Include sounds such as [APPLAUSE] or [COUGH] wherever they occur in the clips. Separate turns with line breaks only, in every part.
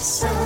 so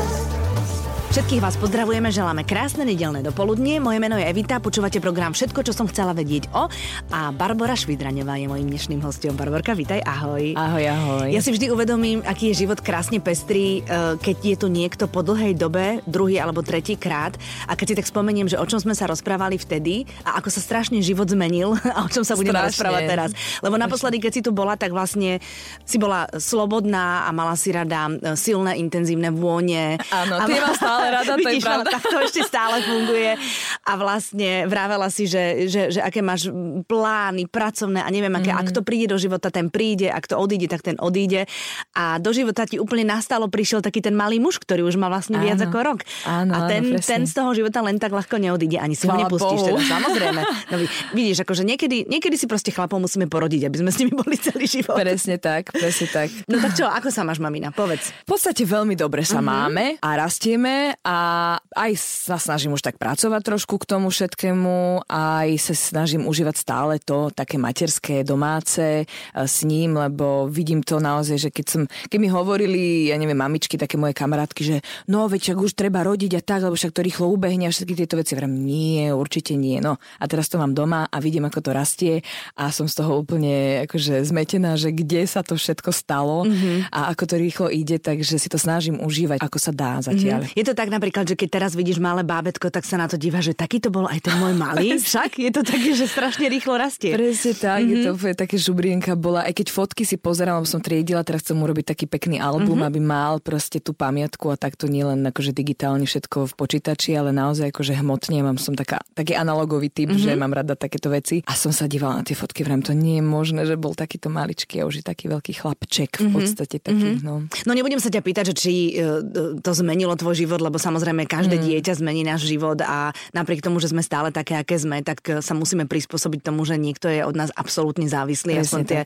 Všetkých vás pozdravujeme, želáme krásne nedelné dopoludnie. Moje meno je Evita, počúvate program Všetko, čo som chcela vedieť o a Barbara Švidraňová je mojím dnešným hostom. Barborka, vítaj, ahoj.
Ahoj, ahoj.
Ja si vždy uvedomím, aký je život krásne pestrý, e, keď je tu niekto po dlhej dobe, druhý alebo tretí krát. A keď si tak spomeniem, že o čom sme sa rozprávali vtedy a ako sa strašne život zmenil [LAUGHS] a o čom sa budeme rozprávať teraz. Lebo naposledy, keď si tu bola, tak vlastne si bola slobodná a mala si rada e, silné, intenzívne vône.
Áno, ty ma stále stále rada, to je pravda.
tak to ešte stále funguje. [LAUGHS] A vlastne vravela si, že, že, že aké máš plány pracovné a neviem aké. Mm. Ak to príde do života, ten príde, ak to odíde, tak ten odíde. A do života ti úplne nastalo prišiel taký ten malý muž, ktorý už má vlastne viac ako rok.
Áno,
a ten,
áno,
ten z toho života len tak ľahko neodíde, ani si ho nepustíš. Teda, samozrejme. [LAUGHS] No, vidíš, akože niekedy, niekedy si proste chlapov musíme porodiť, aby sme s nimi boli celý život.
Presne tak, presne tak.
No tak čo, ako sa máš, mamina? Povedz.
V podstate veľmi dobre sa mm-hmm. máme a rastieme a aj sa snažím už tak pracovať trošku k tomu všetkému, aj sa snažím užívať stále to také materské, domáce e, s ním, lebo vidím to naozaj, že keď som, keď mi hovorili, ja neviem, mamičky, také moje kamarátky, že no veď už treba rodiť a tak, lebo však to rýchlo ubehne a všetky tieto veci, vrám, nie, určite nie. No a teraz to mám doma a vidím, ako to rastie a som z toho úplne akože zmetená, že kde sa to všetko stalo mm-hmm. a ako to rýchlo ide, takže si to snažím užívať, ako sa dá zatiaľ.
Mm-hmm. Je to tak napríklad napríklad, že keď teraz vidíš malé bábetko, tak sa na to díva, že taký to bol aj ten môj malý. [LAUGHS] Však je to také, že strašne rýchlo rastie.
Presne tak, mm-hmm. je to mhm. také žubrienka bola. Aj keď fotky si pozerala, som triedila, teraz chcem urobiť taký pekný album, mm-hmm. aby mal proste tú pamiatku a takto nielen akože digitálne všetko v počítači, ale naozaj akože hmotne mám som taká, taký analogový typ, mm-hmm. že mám rada takéto veci. A som sa dívala na tie fotky, vrem, to nie je možné, že bol takýto maličký a už je taký veľký chlapček v mhm. podstate taký, mm-hmm. no.
No nebudem sa ťa pýtať, že či e, to zmenilo tvoj život, lebo samozrejme každé mm. dieťa zmení náš život a napriek tomu, že sme stále také, aké sme, tak e, sa musíme prispôsobiť tomu, že niekto je od nás absolútne závislý, aspoň tie,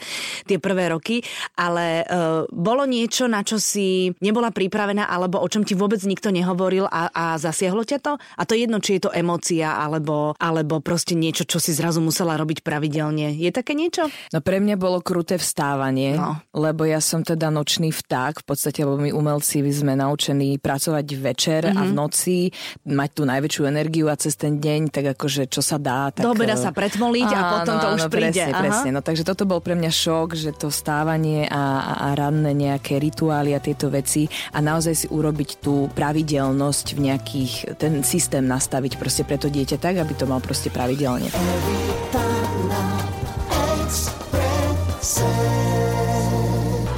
tie prvé roky. Ale uh, bolo niečo, na čo si nebola pripravená, alebo o čom ti vôbec nikto nehovoril a, a zasiahlo ťa to? A to jedno, či je to emócia, alebo, alebo proste niečo, čo si zrazu musela robiť pravidelne. Je také niečo?
No pre mňa bolo kruté vstávanie, no. lebo ja som teda nočný vták, v podstate, lebo my umelci sme naučení pracovať večer mm-hmm. a v mhm. noci mať tú najväčšiu energiu a cez ten deň, tak akože čo sa dá. Tak...
Dobre sa pretmoliť a potom to už príde.
Presne, presne. No takže toto bol pre mňa šok, že to stávanie a, a, a ranné nejaké rituály a tieto veci a naozaj si urobiť tú pravidelnosť v nejakých, ten systém nastaviť proste pre to dieťa tak, aby to mal proste pravidelne.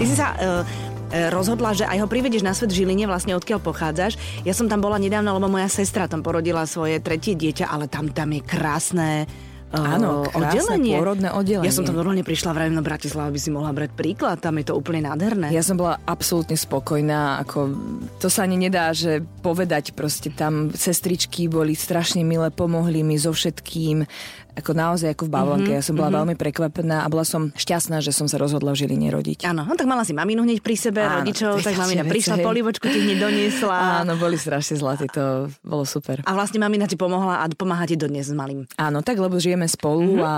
Ty si sa uh, rozhodla, že aj ho privedieš na svet v Žiline, vlastne odkiaľ pochádzaš. Ja som tam bola nedávno, lebo moja sestra tam porodila svoje tretie dieťa, ale tam, tam je krásne
Áno, krásne oddelenie. pôrodné oddelenie.
Ja som tam normálne prišla vrajím na Bratislava, aby si mohla brať príklad, tam je to úplne nádherné.
Ja som bola absolútne spokojná, ako to sa ani nedá, že povedať proste tam sestričky boli strašne milé, pomohli mi so všetkým ako naozaj ako v bavlnke. Mm-hmm, ja som bola mm-hmm. veľmi prekvapená a bola som šťastná, že som sa rozhodla v Žiline rodiť.
Áno, no tak mala si maminu hneď pri sebe, Áno, rodičov, tak mamina veci, prišla, polivočku ti hneď doniesla.
Áno, boli strašne zlatí, to bolo super.
A vlastne mamina ti pomohla a pomáha ti dodnes s malým.
Áno, tak lebo žijeme spolu mm-hmm. a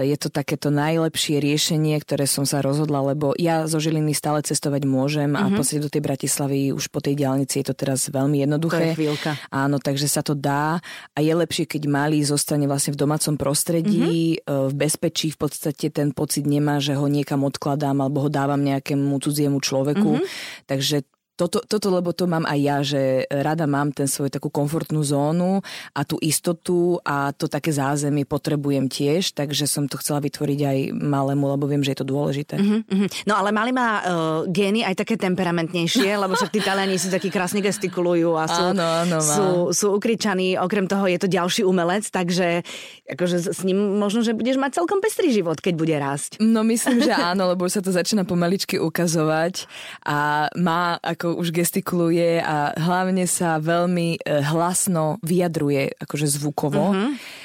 je to takéto najlepšie riešenie, ktoré som sa rozhodla, lebo ja zo Žiliny stále cestovať môžem mm-hmm. a mhm. podstate do tej Bratislavy už po tej diálnici je to teraz veľmi jednoduché.
To je chvíľka.
Áno, takže sa to dá a je lepšie, keď malý zostane vlastne v domácom prostredí, mm-hmm. v bezpečí v podstate ten pocit nemá, že ho niekam odkladám alebo ho dávam nejakému cudziemu človeku. Mm-hmm. Takže toto, toto, lebo to mám aj ja, že rada mám ten svoj takú komfortnú zónu a tú istotu a to také zázemie potrebujem tiež, takže som to chcela vytvoriť aj malému, lebo viem, že je to dôležité.
Mm-hmm. No ale malý má uh, gény aj také temperamentnejšie, [LAUGHS] lebo však tí taliani sú takí krásne gestikulujú a sú,
áno, áno,
sú, sú ukričaní. Okrem toho je to ďalší umelec, takže akože s ním možno, že budeš mať celkom pestrý život, keď bude rásť.
No myslím, že áno, lebo sa to začína pomaličky ukazovať a má ako ako už gestikuluje a hlavne sa veľmi e, hlasno vyjadruje, akože zvukovo. Mm-hmm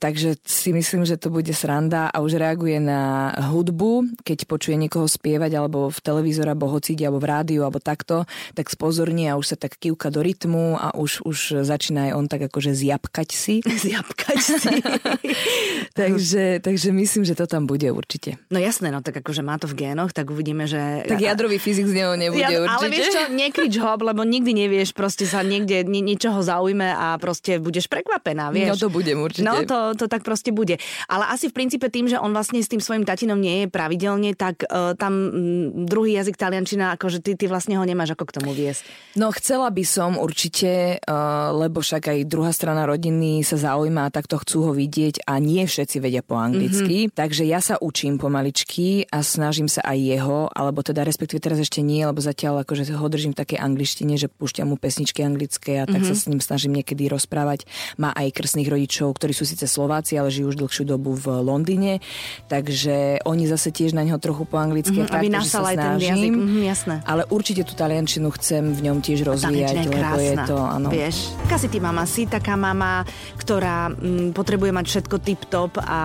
takže si myslím, že to bude sranda a už reaguje na hudbu, keď počuje niekoho spievať alebo v televízora, alebo hocide, alebo v rádiu, alebo takto, tak spozorní a už sa tak kývka do rytmu a už, už začína aj on tak akože zjapkať si. [LAUGHS]
zjapkať si. [LAUGHS]
takže, takže myslím, že to tam bude určite.
No jasné, no tak akože má to v génoch, tak uvidíme, že...
Tak jadrový fyzik z neho nebude ja, určite.
Ale vieš čo, nekrič hop, lebo nikdy nevieš, proste sa niekde ni- ničoho zaujme a proste budeš prekvapená, vieš.
No to budem určite.
No to, to tak proste bude. Ale asi v princípe tým, že on vlastne s tým svojim tatinom nie je pravidelne, tak uh, tam um, druhý jazyk taliančina, akože ty, ty vlastne ho nemáš ako k tomu viesť.
No chcela by som určite, uh, lebo však aj druhá strana rodiny sa zaujíma a takto chcú ho vidieť a nie všetci vedia po anglicky. Mm-hmm. Takže ja sa učím pomaličky a snažím sa aj jeho, alebo teda respektíve teraz ešte nie, lebo zatiaľ akože ho držím v takej angličtine, že púšťam mu pesničky anglické a tak mm-hmm. sa s ním snažím niekedy rozprávať. Má aj krstných rodičov, ktorí sú síce Slováci, ale žijú už dlhšiu dobu v Londýne, takže oni zase tiež na neho trochu po anglicky. Mm-hmm,
aby nasal aj ten jazyk, mm, jasné.
Ale určite tú taliančinu chcem v ňom tiež rozvíjať, je lebo je to, áno.
Vieš, aká si ty mama? Si taká mama, ktorá m, mm, potrebuje mať všetko tip-top a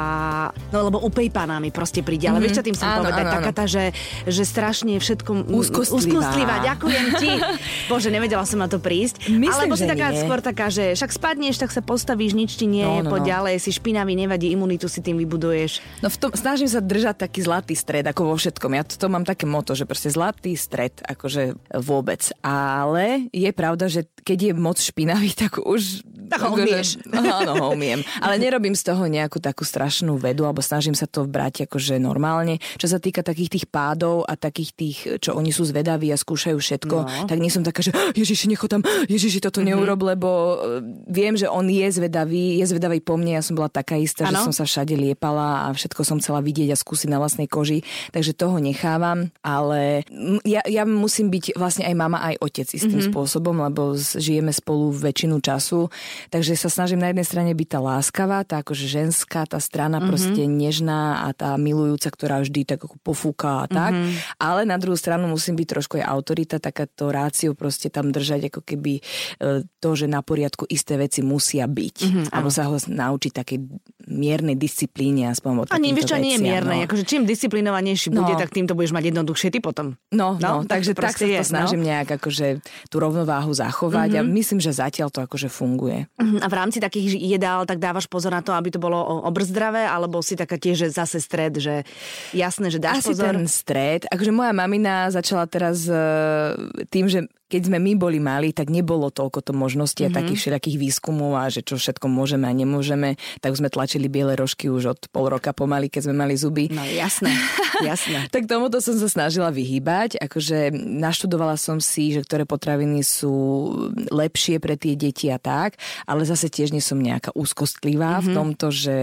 no lebo upejpaná mi proste príde, ale mm-hmm. vieš čo tým som áno, povedať? Áno. Taká tá, že, že strašne všetko
úzkostlivá. úzkostlivá.
Ďakujem ti. [LAUGHS] Bože, nevedela som na to prísť.
Myslím,
Alebo si taká
nie.
skôr taká, že však spadneš, tak sa postavíš, nič ti nie no, je, no, poď no. Ďalej, si špinavý, nevadí, imunitu si tým vybuduješ.
No v tom, snažím sa držať taký zlatý stred, ako vo všetkom. Ja to, to mám také moto, že proste zlatý stred, akože vôbec. Ale je pravda, že keď je moc špinavý, [LAUGHS] tak už...
Tak ho umieš. [LAUGHS]
Áno, ho umiem. Ale nerobím z toho nejakú takú strašnú vedu, alebo snažím sa to brať akože normálne. Čo sa týka takých tých pádov a takých tých, čo oni sú zvedaví a skúšajú všetko, no. tak nie som taká, že Ježiši, necho tam, Ježiši, toto mm-hmm. neurob, lebo e, viem, že on je zvedavý, je zvedavý po mne, ja som bola taká istá, ano? že som sa všade liepala a všetko som chcela vidieť a skúsiť na vlastnej koži, takže toho nechávam, ale ja, ja musím byť vlastne aj mama, aj otec istým mm-hmm. spôsobom, lebo žijeme spolu väčšinu času, takže sa snažím na jednej strane byť tá láskavá, tá akože ženská, tá strana mm-hmm. proste nežná a tá milujúca, ktorá vždy tak ako pofúka a tak, mm-hmm. ale na druhú stranu musím byť trošku aj autorita, takáto ráciu proste tam držať ako keby e, to, že na poriadku isté veci musia byť. Mm-hmm, alebo sa ho naučiť takej miernej disciplíne aspoň
A nie, vieš čo, nie je mierne. No. Akože čím disciplinovanejší no. bude, tak tým to budeš mať jednoduchšie ty potom.
No, no, no takže tak sa to je, no. snažím no. nejak akože tú rovnováhu zachovať mm-hmm. a mhm. myslím, že zatiaľ to akože funguje.
Mm-hmm. A v rámci takých jedál tak dávaš pozor na to, aby to bolo obrzdravé, alebo si taká tiež že zase stred, že jasné, že dáš
Asi
pozor?
ten stred. Akože moja mamina začala teraz uh, tým, že keď sme my boli mali, tak nebolo toľko to možností mm-hmm. a mhm. takých všelijakých výskumov a že čo všetko môžeme a nemôžeme, tak sme tlačili biele rožky už od pol roka pomaly, keď sme mali zuby.
No jasné, [LAUGHS] jasné.
tak tomuto som sa snažila vyhýbať, akože naštudovala som si, že ktoré potraviny sú lepšie pre tie deti a tak, ale zase tiež nie som nejaká úzkostlivá mm-hmm. v mhm. tomto, že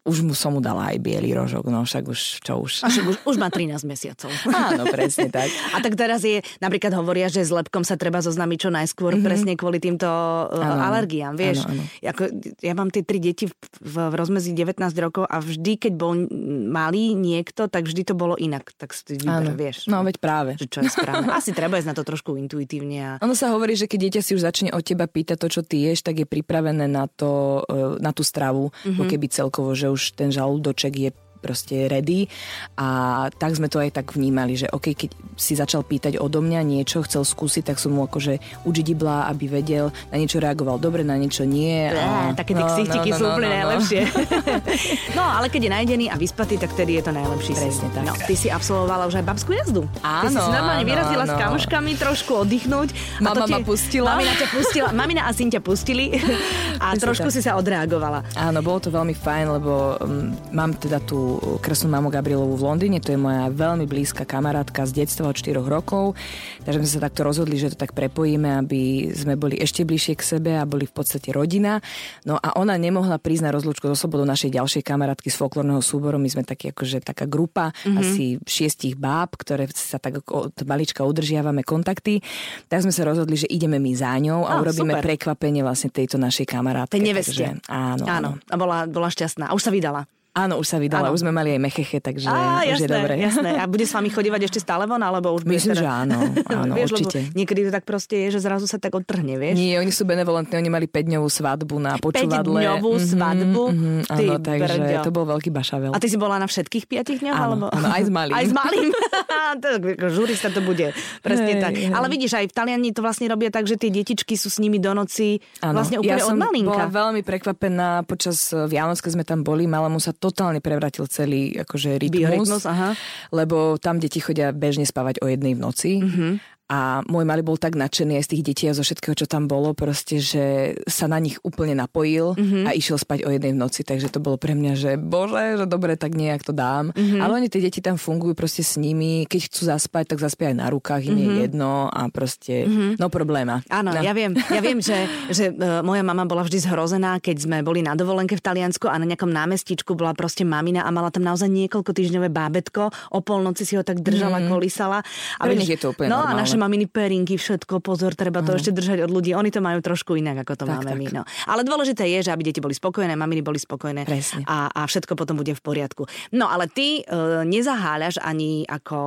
už mu som mu dala aj biely rožok, no však už, čo už.
A však už, už má 13 mesiacov. [LAUGHS]
Áno, presne tak.
A tak teraz je, napríklad hovoria, že s lepkom sa treba zoznamiť čo najskôr mm-hmm. presne kvôli týmto ano, uh, alergiám, vieš. Ano, ano. Ako, ja mám tie tri deti v, v, rozmezí 19 rokov a vždy, keď bol malý niekto, tak vždy to bolo inak. Tak si vyber, vieš.
No, veď práve.
Že čo je správne. [LAUGHS] Asi treba ísť na to trošku intuitívne. A...
Ono sa hovorí, že keď dieťa si už začne od teba pýtať to, čo ty ješ, tak je pripravené na, to, uh, na tú stravu, mm-hmm. keby celkovo, že už ten žalúdoček je proste ready a tak sme to aj tak vnímali, že OK, keď si začal pýtať odo mňa niečo, chcel skúsiť, tak som mu akože udžidibla, aby vedel, na niečo reagoval dobre, na niečo nie.
A... také tie no, ksichtiky no, no, sú úplne no, no, najlepšie. [LAUGHS] no, ale keď je najdený a vyspatý, tak tedy je to najlepší.
Presne tak.
No, ty si absolvovala už aj babskú jazdu.
Áno,
ty si normálne vyrazila áno. s kamoškami trošku oddychnúť.
Mama ma pustila.
Mamina ťa pustila. Mamina a syn ťa pustili [LAUGHS] a trošku si sa odreagovala.
Áno, bolo to veľmi fajn, lebo um, mám teda tú kresnú mamu Gabrielovu v Londýne, to je moja veľmi blízka kamarátka z detstva od 4 rokov, takže sme sa takto rozhodli, že to tak prepojíme, aby sme boli ešte bližšie k sebe a boli v podstate rodina. No a ona nemohla prísť na rozlúčku so slobodou našej ďalšej kamarátky z folklórneho súboru. My sme takí akože taká grupa mm-hmm. asi šiestich báb, ktoré sa tak od malička udržiavame kontakty. Tak sme sa rozhodli, že ideme my za ňou a oh, urobíme super. prekvapenie vlastne tejto našej kamarátke.
Tej neveste.
Takže, áno,
áno. A bola, bola šťastná. A už sa vydala.
Áno, už sa vydala, ano. už sme mali aj mecheche, takže
Á,
už
jasné,
je dobre.
jasné. A [LAUGHS] bude s vami chodívať ešte stále von, alebo už
Myslím,
teda...
že áno, [LAUGHS] áno
vieš,
určite.
niekedy to tak proste je, že zrazu sa tak odtrhne, vieš?
Nie, oni sú benevolentní, oni mali 5-dňovú svadbu na počúvadle.
5-dňovú mm-hmm, svadbu?
Mm-hmm,
Ty
áno, takže
brďo.
to bol veľký bašavel.
A ty si bola na všetkých piatich dňoch?
Áno,
alebo...
áno, aj s malým.
aj s malým. [LAUGHS] Žurista to bude. Presne
Hej,
tak.
hej.
Ale vidíš, aj v Taliani to vlastne robia tak, že tie detičky sú s nimi do noci
Áno,
vlastne úplne
ja
od malinka.
bola veľmi prekvapená počas eh, Vianoc, keď sme tam boli, malému sa totálne prevratil celý akože rytmus,
Biorytmus, aha.
lebo tam deti chodia bežne spávať o jednej v noci.
Mhm.
A môj malý bol tak nadšený aj z tých detí a zo všetkého, čo tam bolo, proste, že sa na nich úplne napojil
Mhm.
a išiel spať o jednej v noci. Takže to bolo pre mňa, že bože, že dobre, tak nejak to dám.
Mhm.
Ale oni tie deti tam fungujú proste s nimi. Keď chcú zaspať, tak zaspia aj na rukách, im je jedno a proste no probléma.
Mhm. Áno,
no.
ja viem, ja viem, že, že uh, moja mama bola vždy zhrozená, keď sme boli na dovolenke v Taliansku a na nejakom námestičku bola proste mamina a mala tam naozaj niekoľko týždňové bábetko. O polnoci si ho tak držala, mm. kolísala.
Pre nich je to úplne
No a
normálne.
naše maminy perinky, všetko, pozor, treba to ešte držať od ľudí. Oni to majú trošku inak, ako to
Tak,
máme
tak.
my. No. Ale dôležité je, že aby deti boli spokojné, maminy boli spokojné
Presne.
a, a všetko potom bude v poriadku. No ale ty uh, nezaháľaš ani ako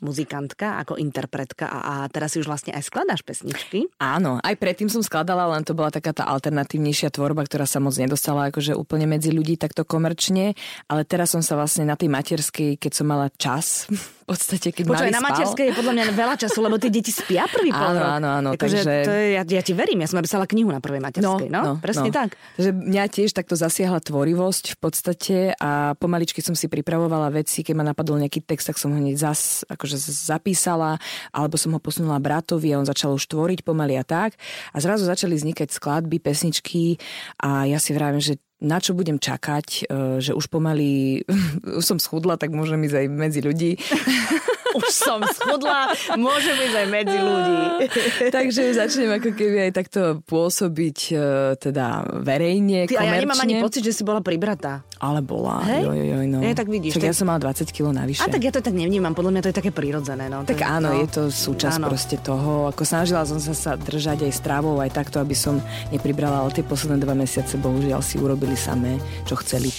muzikantka, ako interpretka a, a teraz si už vlastne aj skladáš pesničky.
Áno, aj predtým som skladala, len to bola taká tá alternatívnejšia tvorba, ktorá sa moc nedostala akože úplne medzi ľudí takto komerčne, ale teraz som sa vlastne na tej materskej, keď som mala čas, [LAUGHS] v podstate, keď
Počúvaj, na
spal,
materskej je podľa mňa veľa času, lebo tie deti spia prvý pol [LAUGHS]
Áno, áno, áno,
Akože
takže-
to je, ja, ja ti verím, ja som napísala knihu na prvej materskej, no, presne tak.
Takže mňa tiež takto zasiahla tvorivosť v podstate a pomaličky som si pripravovala veci, keď ma napadol nejaký text, tak som hneď zas, akože zapísala, alebo som ho posunula bratovi a on začal už tvoriť pomaly a tak. A zrazu začali vznikať skladby, pesničky a ja si vravím, že na čo budem čakať, e, že už pomaly, [LAUGHS] som schudla, tak môžem ísť aj medzi ľudí. [LAUGHS]
Už som schudla, môžem ísť aj medzi ľudí. [LAUGHS]
Takže začnem ako keby aj takto pôsobiť e, teda verejne,
Ty, a ja nemám ani
komerčne.
pocit, že si bola pribratá.
Ale bola,
Hej?
jo, jo, jo, no.
Je, tak vidíš,
Však
tak-
ja som mala 20 kg navyše.
A tak ja to tak nevnímam, podľa mňa to je také prirodzené. No.
Tak
To-
áno,
no.
je to súčasť
Áno.
proste toho. Ako snažila som sa sa držať aj stravou, aj takto, aby som nepribrala, ale tie posledné dva mesiace bohužiaľ si urobili samé, čo chceli.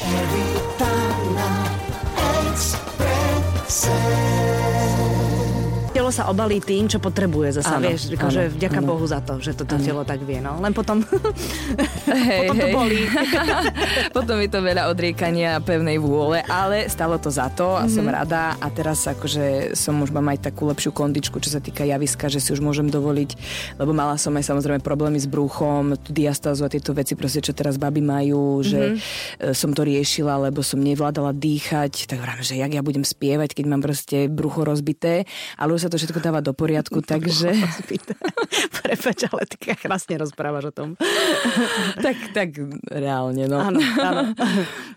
Telo sa obalí tým, čo potrebuje zasa,
Áno,
vieš,
áno,
vďaka
áno.
Bohu za to, že toto telo tak vie, no. Len potom,
Hej, [LAUGHS]
potom to bolí. [LAUGHS]
Potom je to veľa odriekania pevnej vôle, ale stalo to za to a
Mhm.
som rada a teraz akože som už mám aj takú lepšiu kondičku, čo sa týka javiska, že si už môžem dovoliť, lebo mala som aj samozrejme problémy s brúchom, diastázu a tieto veci proste, čo teraz baby majú, že
Mhm.
e, som to riešila, lebo som nevládala dýchať, tak vrám, že jak ja budem spievať, keď mám proste brucho rozbité, ale už sa to všetko dáva do poriadku, [LAUGHS] takže... [LAUGHS]
Prepač, ale ty krásne rozprávaš o tom. [LAUGHS]
tak, tak reálne, no.
Áno, áno.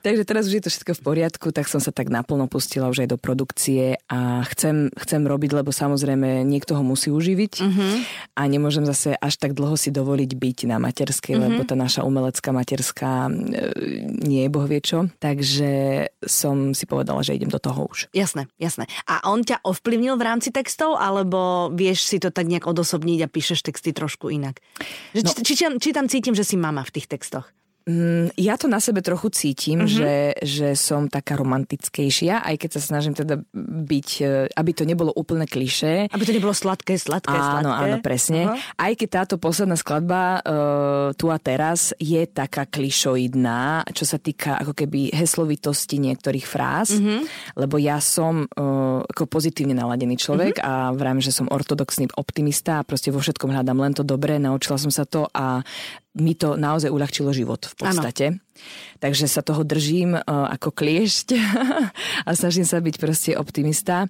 Takže teraz už je to všetko v poriadku, tak som sa tak naplno pustila už aj do produkcie a chcem, chcem robiť, lebo samozrejme niekto ho musí uživiť
Mhm.
a nemôžem zase až tak dlho si dovoliť byť na materskej,
Mhm.
lebo tá naša umelecká materská e, nie je boh vie čo. Takže som si povedala, že idem do toho už.
Jasné, jasné. A on ťa ovplyvnil v rámci textov, alebo vieš si to tak nejak odosobniť a píšeš texty trošku inak? Že
No.
či, či, či, či tam cítim, že si mama v tých textoch?
Mm, Ja to na sebe trochu cítim,
Mhm.
mm-hmm. že, že som taká romantickejšia, aj keď sa snažím teda byť, e, aby to nebolo úplne klišé.
Aby to nebolo sladké, sladké, sladké.
Áno, áno, presne. Uh-huh. Aj keď táto posledná skladba uh, tu a teraz je taká klišoidná, čo sa týka ako keby heslovitosti niektorých fráz,
Mhm.
uh-huh. lebo ja som uh, ako pozitívne naladený človek
Mhm.
uh-huh. a vravím, že som ortodoxný optimista a proste vo všetkom hľadám len to dobré, naučila som sa to a mi to naozaj uľahčilo život v podstate. Ano. Takže sa toho držím uh, ako kliešť [LAUGHS] a snažím sa byť proste optimista.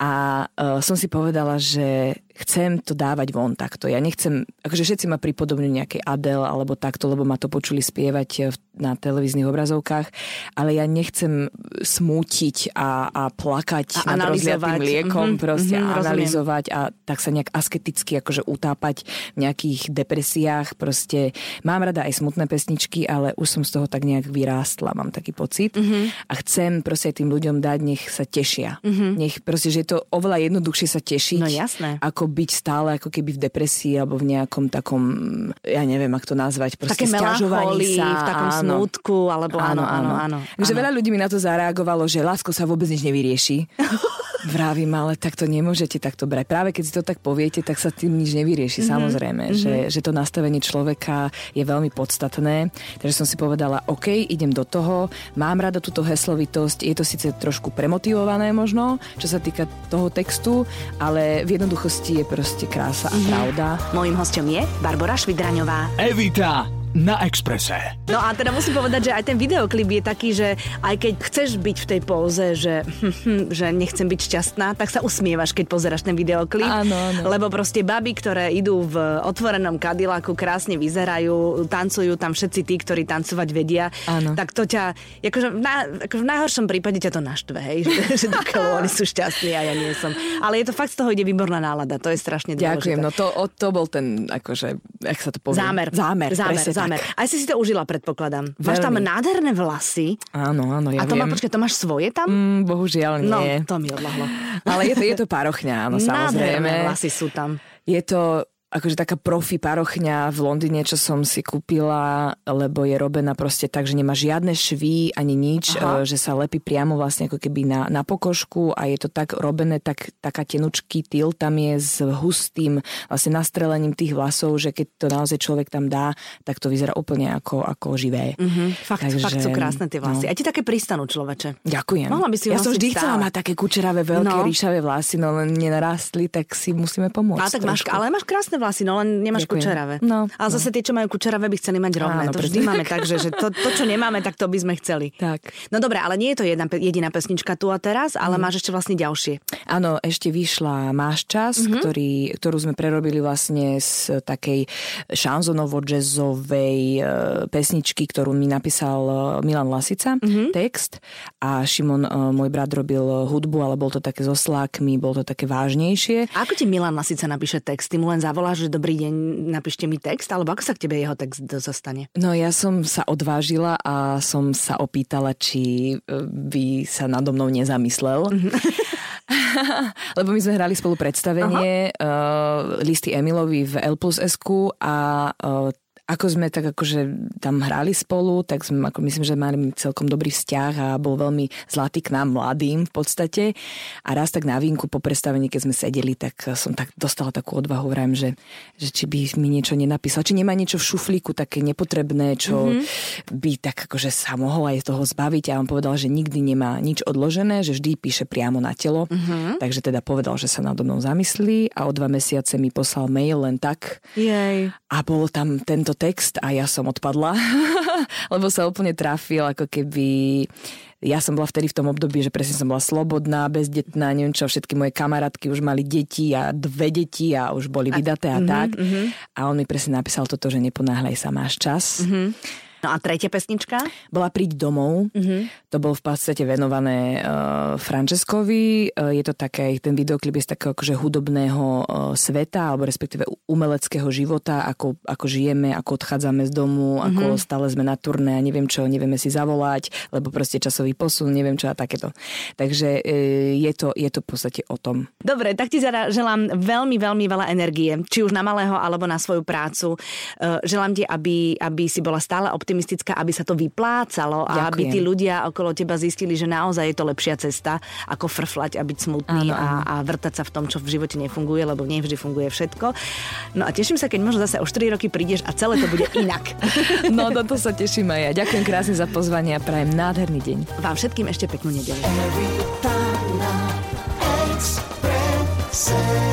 A uh, som si povedala, že chcem to dávať von takto. Ja nechcem, akože všetci ma pripodobňujú nejakej Adele alebo takto, lebo ma to počuli spievať v, na televíznych obrazovkách, ale ja nechcem smútiť a, a plakať
A
nad rozliatým liekom
Mhm,
proste
mhm, rozumiem.
analyzovať a tak sa nejak asketicky akože utápať v nejakých depresiách. Proste mám rada aj smutné pesničky, ale už som z toho tak nejak vyrástla, mám taký pocit. Mm-hmm. A chcem proste tým ľuďom dať, nech sa tešia. Mm-hmm. Nech proste, že je to oveľa jednoduchšie sa tešiť,
no, jasné.
ako byť stále ako keby v depresii alebo v nejakom takom, ja neviem, ako to nazvať, proste
Také
stiažovaní sa.
v takom
áno.
smútku, alebo áno, áno, áno. áno,
Takže veľa ľudí mi na to zareagovalo, že lásko sa vôbec nič nevyrieši. [LAUGHS] Vravím, ale tak to nemôžete takto brať. Práve keď si to tak poviete, tak sa tým nič nevyrieši, mm-hmm. samozrejme. Mm-hmm. Že, že to nastavenie človeka je veľmi podstatné. Takže som si povedala, OK, idem do toho, mám rada túto heslovitosť, je to síce trošku premotivované možno, čo sa týka toho textu, ale v jednoduchosti je proste krása a mm-hmm. pravda.
Mojím hostom je Barbara Švidraňová.
Evita na Exprese.
No a teda musím povedať, že aj ten videoklip je taký, že aj keď chceš byť v tej póze, že, že nechcem byť šťastná, tak sa usmievaš, keď pozeráš ten videoklip.
Áno, áno.
Lebo proste baby, ktoré idú v otvorenom kadilaku, krásne vyzerajú, tancujú tam všetci tí, ktorí tancovať vedia.
Áno.
Tak to ťa, akože v, na, ako v najhoršom prípade ťa to naštve, hej, že, že [LAUGHS] oni sú šťastní a ja nie som. Ale je to fakt z toho ide výborná nálada, to je strašne dôležité.
Ďakujem, no to, to bol ten, akože, jak sa to povie?
Zámer.
Zámer,
Zámer,
presne
zámer. Aj si si to užila, predpokladám. Máš tam
Veľmi.
nádherné vlasy.
Áno, áno, ja
a to má,
viem.
počkaj, to máš svoje tam?
Mm, bohužiaľ
no,
nie.
to mi odlahlo.
Ale je to, je to parochňa, áno, [LAUGHS] samozrejme.
Nádherné vlasy sú tam.
Je to akože taká profi parochňa v Londýne, čo som si kúpila, lebo je robená proste tak, že nemá žiadne švy ani nič,
Aha.
e, že sa lepí priamo vlastne ako keby na, na pokožku a je to tak robené, tak, taká tenučký tyl tam je s hustým vlastne nastrelením tých vlasov, že keď to naozaj človek tam dá, tak to vyzerá úplne ako, ako živé.
Mhm, fakt,
Takže,
fakt sú krásne tie vlasy.
no.
A ti také pristanú, človeče.
Ďakujem.
Mohla by si
ja som
nosiť
vždy
stále.
chcela mať také kučeravé, veľké,
No.
no. ríšavé vlasy, no len nenarastli, tak si musíme pomôcť.
A tak máš, ale máš krásne vlasy, no len nemáš
Ďakujem.
kučeravé.
No,
ale zase tie, čo majú kučeravé, by chceli mať rovné.
Áno,
to vždy máme tak, že, že to, to, čo nemáme, tak to by sme chceli.
Tak.
No dobre, ale nie je to jedna, jediná pesnička tu a teraz, ale
Mhm.
máš ešte vlastne ďalšie.
Áno, ešte vyšla Máš čas,
Mhm.
mm-hmm. ktorý, ktorú sme prerobili vlastne z takej šanzonovo-jazzovej e, pesničky, ktorú mi napísal e, Milan Lasica,
Mhm.
mm-hmm. text a Šimon, e, môj brat, robil hudbu, ale bol to také so slákmi, bol to také vážnejšie.
A ako ti Milan Lasica napíše text? Ty mu len zavoláš, že dobrý deň, napíšte mi text? Alebo ako sa k tebe jeho text dostane?
No ja som sa odvážila a som sa opýtala, či e, by sa nado mnou nezamyslel. [LAUGHS] Lebo my sme hrali spolu predstavenie uh, listy Emilovi v L plus SQ a uh, ako sme tak akože tam hrali spolu, tak sme, ako myslím, že mali celkom dobrý vzťah a bol veľmi zlatý k nám, mladým v podstate. A raz tak na vínku po predstavení, keď sme sedeli, tak som tak dostala takú odvahu, vrajím, že, že či by mi niečo nenapísal, či nemá niečo v šuflíku také nepotrebné, čo mm-hmm. by tak akože sa mohol aj toho zbaviť. A on povedal, že nikdy nemá nič odložené, že vždy píše priamo na telo. Mm-hmm. Takže teda povedal, že sa nado mnou zamyslí a o dva mesiace mi poslal mail len tak,
Jej.
a bol tam tento text a ja som odpadla, [LAUGHS] lebo sa úplne trafil, ako keby... Ja som bola vtedy v tom období, že presne som bola slobodná, bezdetná, neviem čo, všetky moje kamarátky už mali deti a dve deti a už boli vydaté a, a tak. A on mi presne napísal toto, že neponáhľaj sa, máš čas.
No a tretia pesnička?
Bola Príď domov. Mm-hmm. To bolo v podstate venované uh, Francescovi. Uh, je to také, ten videoklip je z takého akože hudobného uh, sveta, alebo respektíve umeleckého života, ako, ako žijeme, ako odchádzame z domu, mm-hmm. ako stále sme na turné a neviem čo, nevieme si zavolať, lebo proste časový posun, neviem čo a takéto. Takže uh, je, to, je to v podstate o tom.
Dobre, tak ti teda želám veľmi, veľmi veľa energie, či už na malého, alebo na svoju prácu. Uh, Želám ti, aby, aby si bola stále optimistická, aby sa to vyplácalo a aby
Ďakujem.
tí ľudia okolo teba zistili, že naozaj je to lepšia cesta, ako frflať a byť smutný a, a vrtať sa v tom, čo v živote nefunguje, lebo nevždy funguje všetko. No a teším sa, keď možno zase o 4 roky prídeš a celé to bude [LAUGHS] inak.
No, na to sa teším aj ja. Ďakujem krásne za pozvanie a prajem nádherný deň.
Vám všetkým ešte peknú nedelu.
Evita na Expresse.